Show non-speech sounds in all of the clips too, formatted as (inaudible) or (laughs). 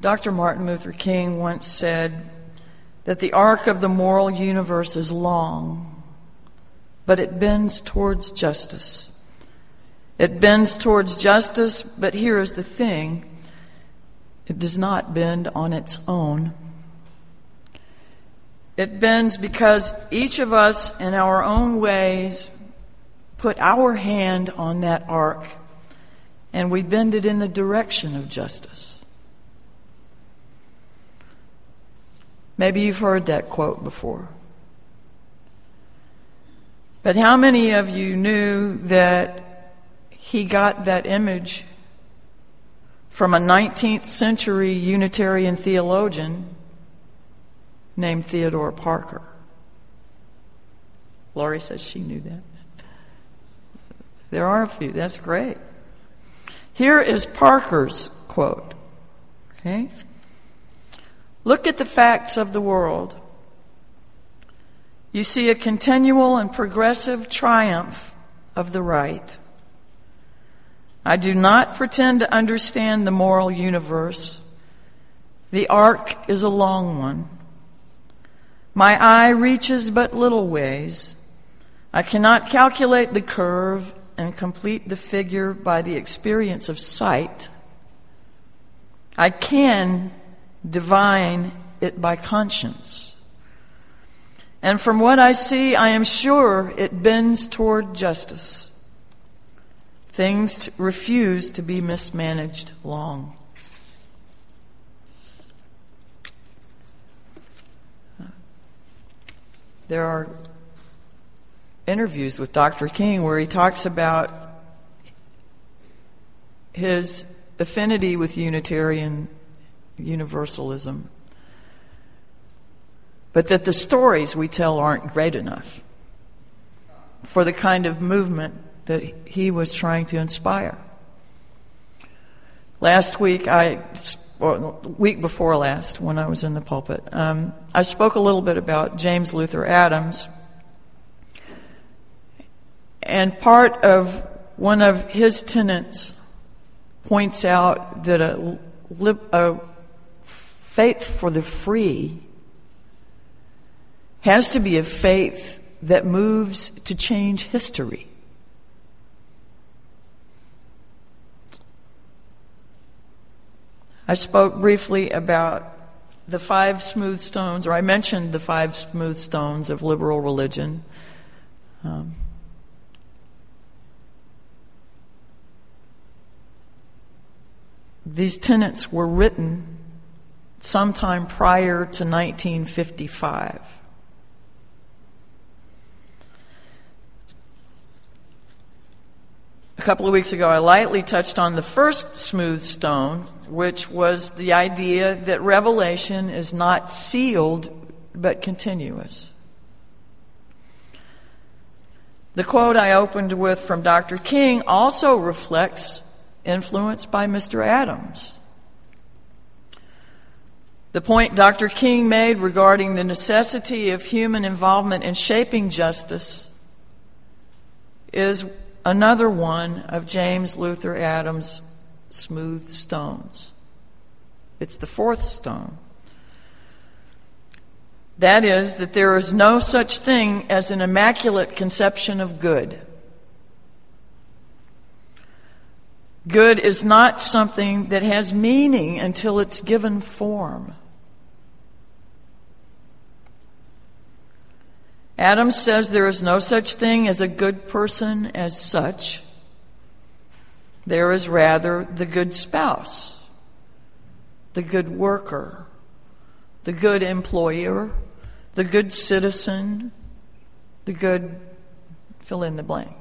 Dr. Martin Luther King once said that the arc of the moral universe is long, but it bends towards justice. It bends towards justice, but here is the thing it does not bend on its own. It bends because each of us, in our own ways, put our hand on that arc and we bend it in the direction of justice. Maybe you've heard that quote before. But how many of you knew that he got that image from a 19th century Unitarian theologian named Theodore Parker? Laurie says she knew that. There are a few. That's great. Here is Parker's quote. Okay? Look at the facts of the world. You see a continual and progressive triumph of the right. I do not pretend to understand the moral universe. The arc is a long one. My eye reaches but little ways. I cannot calculate the curve and complete the figure by the experience of sight. I can divine it by conscience. And from what I see, I am sure it bends toward justice. Things refuse to be mismanaged long. There are interviews with Dr. King where he talks about his affinity with Unitarian Universalism, but that the stories we tell aren't great enough for the kind of movement that he was trying to inspire. Last week, I, week before last, when I was in the pulpit, um, I spoke a little bit about James Luther Adams and part of one of his tenets points out that a, a faith for the free has to be a faith that moves to change history. I spoke briefly about the five smooth stones, or I mentioned the five smooth stones of liberal religion. Um, These tenets were written sometime prior to 1955. A couple of weeks ago, I lightly touched on the first smooth stone, which was the idea that revelation is not sealed but continuous. The quote I opened with from Dr. King also reflects influence by Mr. Adams. The point Dr. King made regarding the necessity of human involvement in shaping justice is another one of James Luther Adams' smooth stones. It's the fourth stone. That is, that there is no such thing as an immaculate conception of good. Good is not something that has meaning until it's given form. Adam says there is no such thing as a good person as such. There is rather the good spouse, the good worker, the good employer, the good citizen, the good fill in the blank.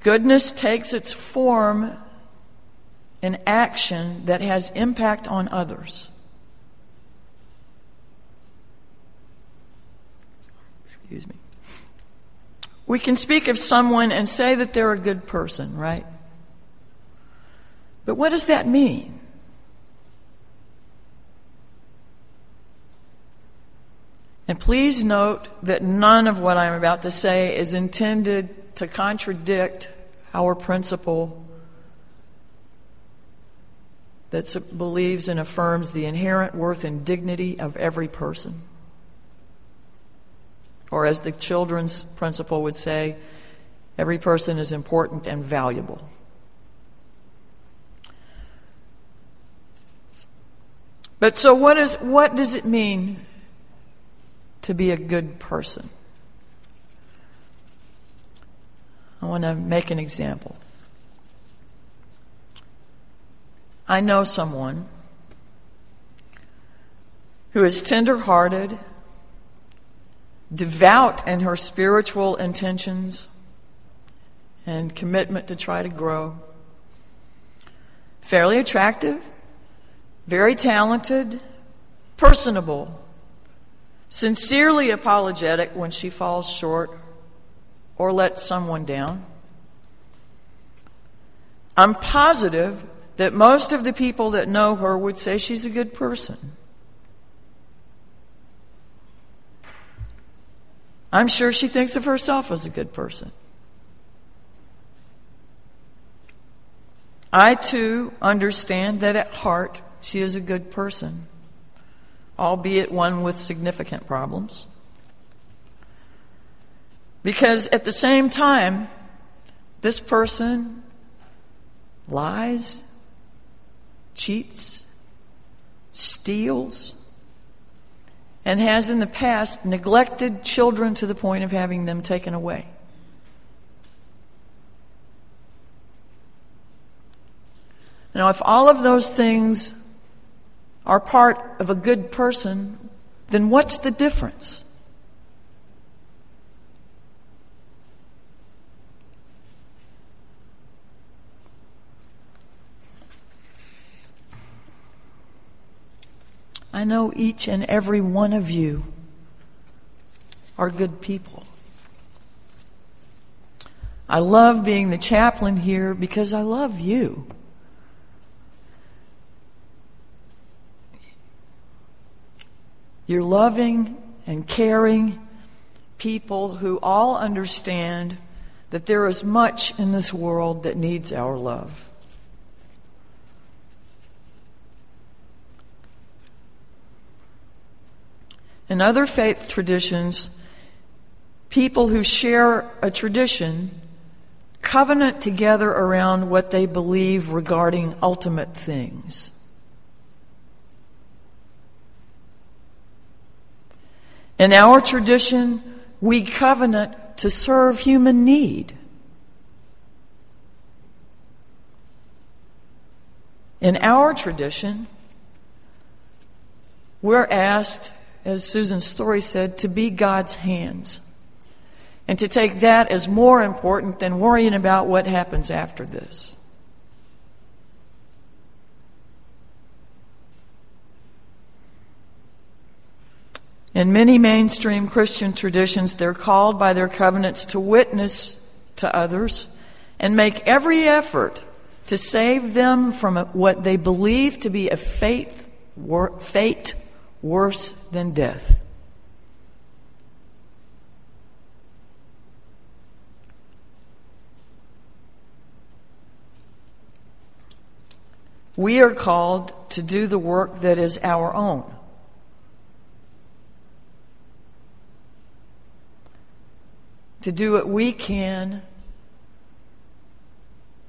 Goodness takes its form in action that has impact on others. Excuse me. We can speak of someone and say that they're a good person, right? But what does that mean? And please note that none of what I'm about to say is intended to contradict our principle that believes and affirms the inherent worth and dignity of every person. Or, as the children's principle would say, every person is important and valuable. But so, what, is, what does it mean to be a good person? I want to make an example. I know someone who is tender-hearted, devout in her spiritual intentions and commitment to try to grow, fairly attractive, very talented, personable, sincerely apologetic when she falls short or lets someone down. I'm positive that most of the people that know her would say she's a good person. I'm sure she thinks of herself as a good person. I too understand that at heart she is a good person, albeit one with significant problems. Because at the same time, this person lies, cheats, steals, and has in the past neglected children to the point of having them taken away. Now, if all of those things are part of a good person, then what's the difference? I know each and every one of you are good people. I love being the chaplain here because I love you. You're loving and caring people who all understand that there is much in this world that needs our love. In other faith traditions, people who share a tradition covenant together around what they believe regarding ultimate things. In our tradition, we covenant to serve human need. In our tradition, we're asked as Susan's story said, to be God's hands. And to take that as more important than worrying about what happens after this. In many mainstream Christian traditions, they're called by their covenants to witness to others and make every effort to save them from what they believe to be a fate, fate worse than death. We are called to do the work that is our own. To do what we can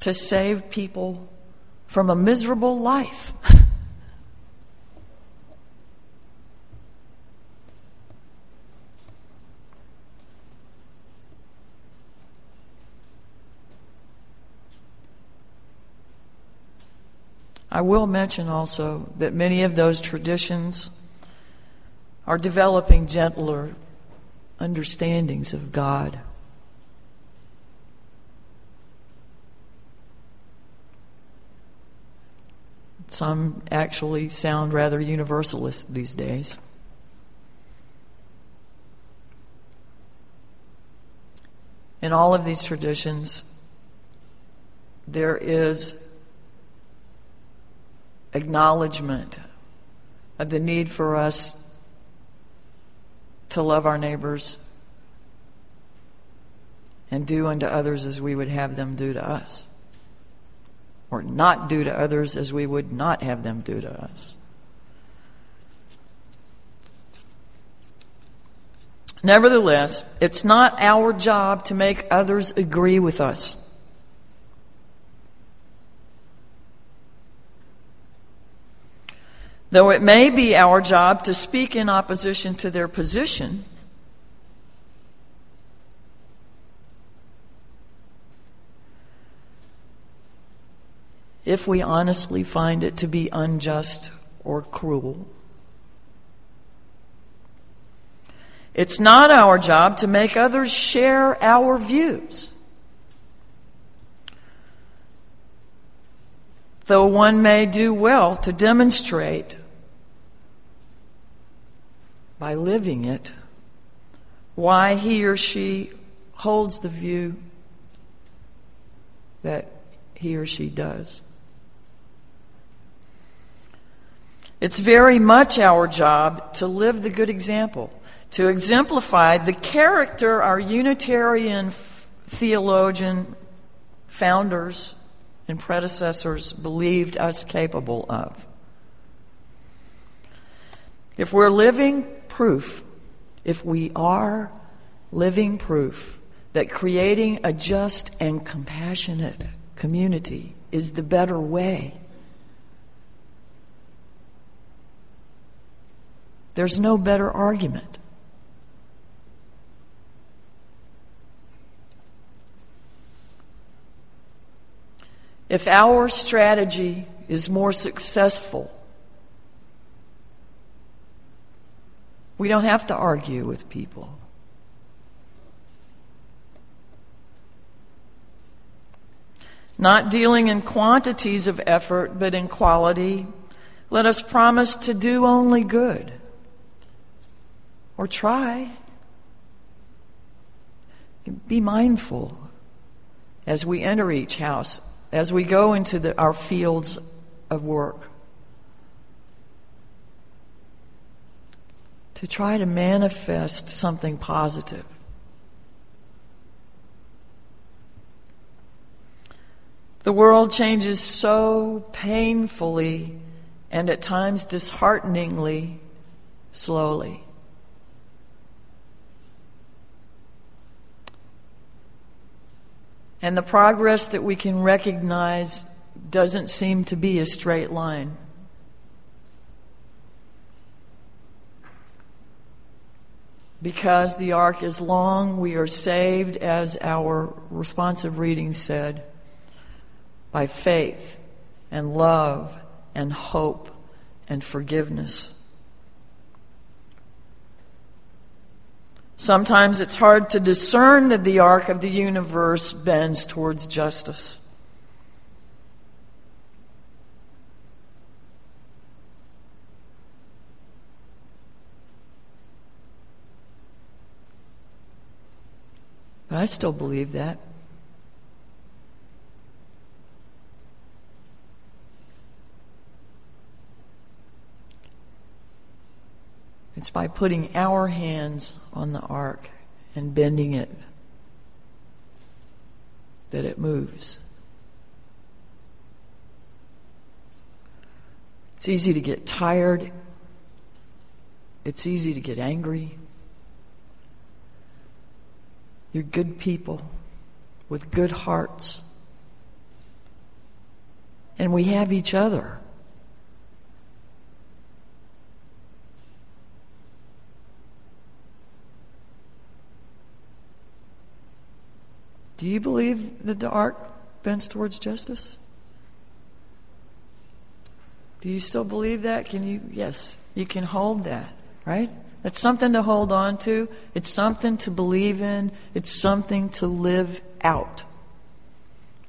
to save people from a miserable life. (laughs) I will mention also that many of those traditions are developing gentler understandings of God. Some actually sound rather universalist these days. In all of these traditions, there is acknowledgement of the need for us to love our neighbors and do unto others as we would have them do to us or not do to others as we would not have them do to us. Nevertheless, it's not our job to make others agree with us. Though it may be our job to speak in opposition to their position, if we honestly find it to be unjust or cruel. It's not our job to make others share our views. Though one may do well to demonstrate by living it why he or she holds the view that he or she does. It's very much our job to live the good example to exemplify the character our Unitarian theologian founders and predecessors believed us capable of. If we're living proof, if we are living proof that creating a just and compassionate community is the better way, there's no better argument. If our strategy is more successful, we don't have to argue with people. Not dealing in quantities of effort, but in quality, let us promise to do only good. Or try. Be mindful as we enter each house as we go into the, our fields of work to try to manifest something positive. The world changes so painfully and at times dishearteningly slowly. And the progress that we can recognize doesn't seem to be a straight line. Because the arc is long, we are saved, as our responsive reading said, by faith and love and hope and forgiveness. Sometimes it's hard to discern that the arc of the universe bends towards justice. But I still believe that. It's by putting our hands on the arc and bending it that it moves. It's easy to get tired. It's easy to get angry. You're good people with good hearts. And we have each other. Do you believe that the arc bends towards justice? Do you still believe that? Can you? Yes, you can hold that, right? That's something to hold on to. It's something to believe in. It's something to live out,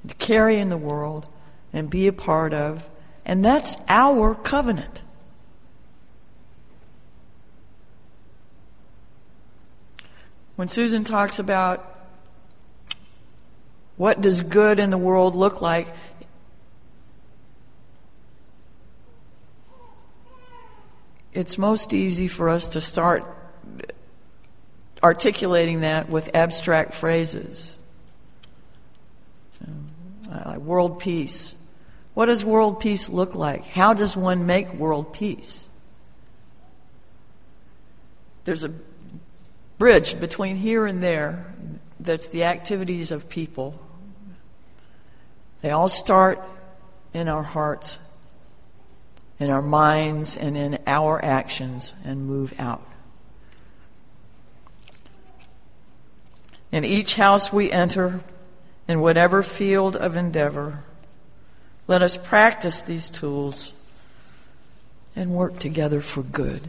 to carry in the world and be a part of. And that's our covenant. When Susan talks about what does good in the world look like? It's most easy for us to start articulating that with abstract phrases. World peace, What does world peace look like? How does one make world peace? There's a bridge between here and there that's the activities of people. They all start in our hearts, in our minds, and in our actions and move out. In each house we enter, in whatever field of endeavor, let us practice these tools and work together for good.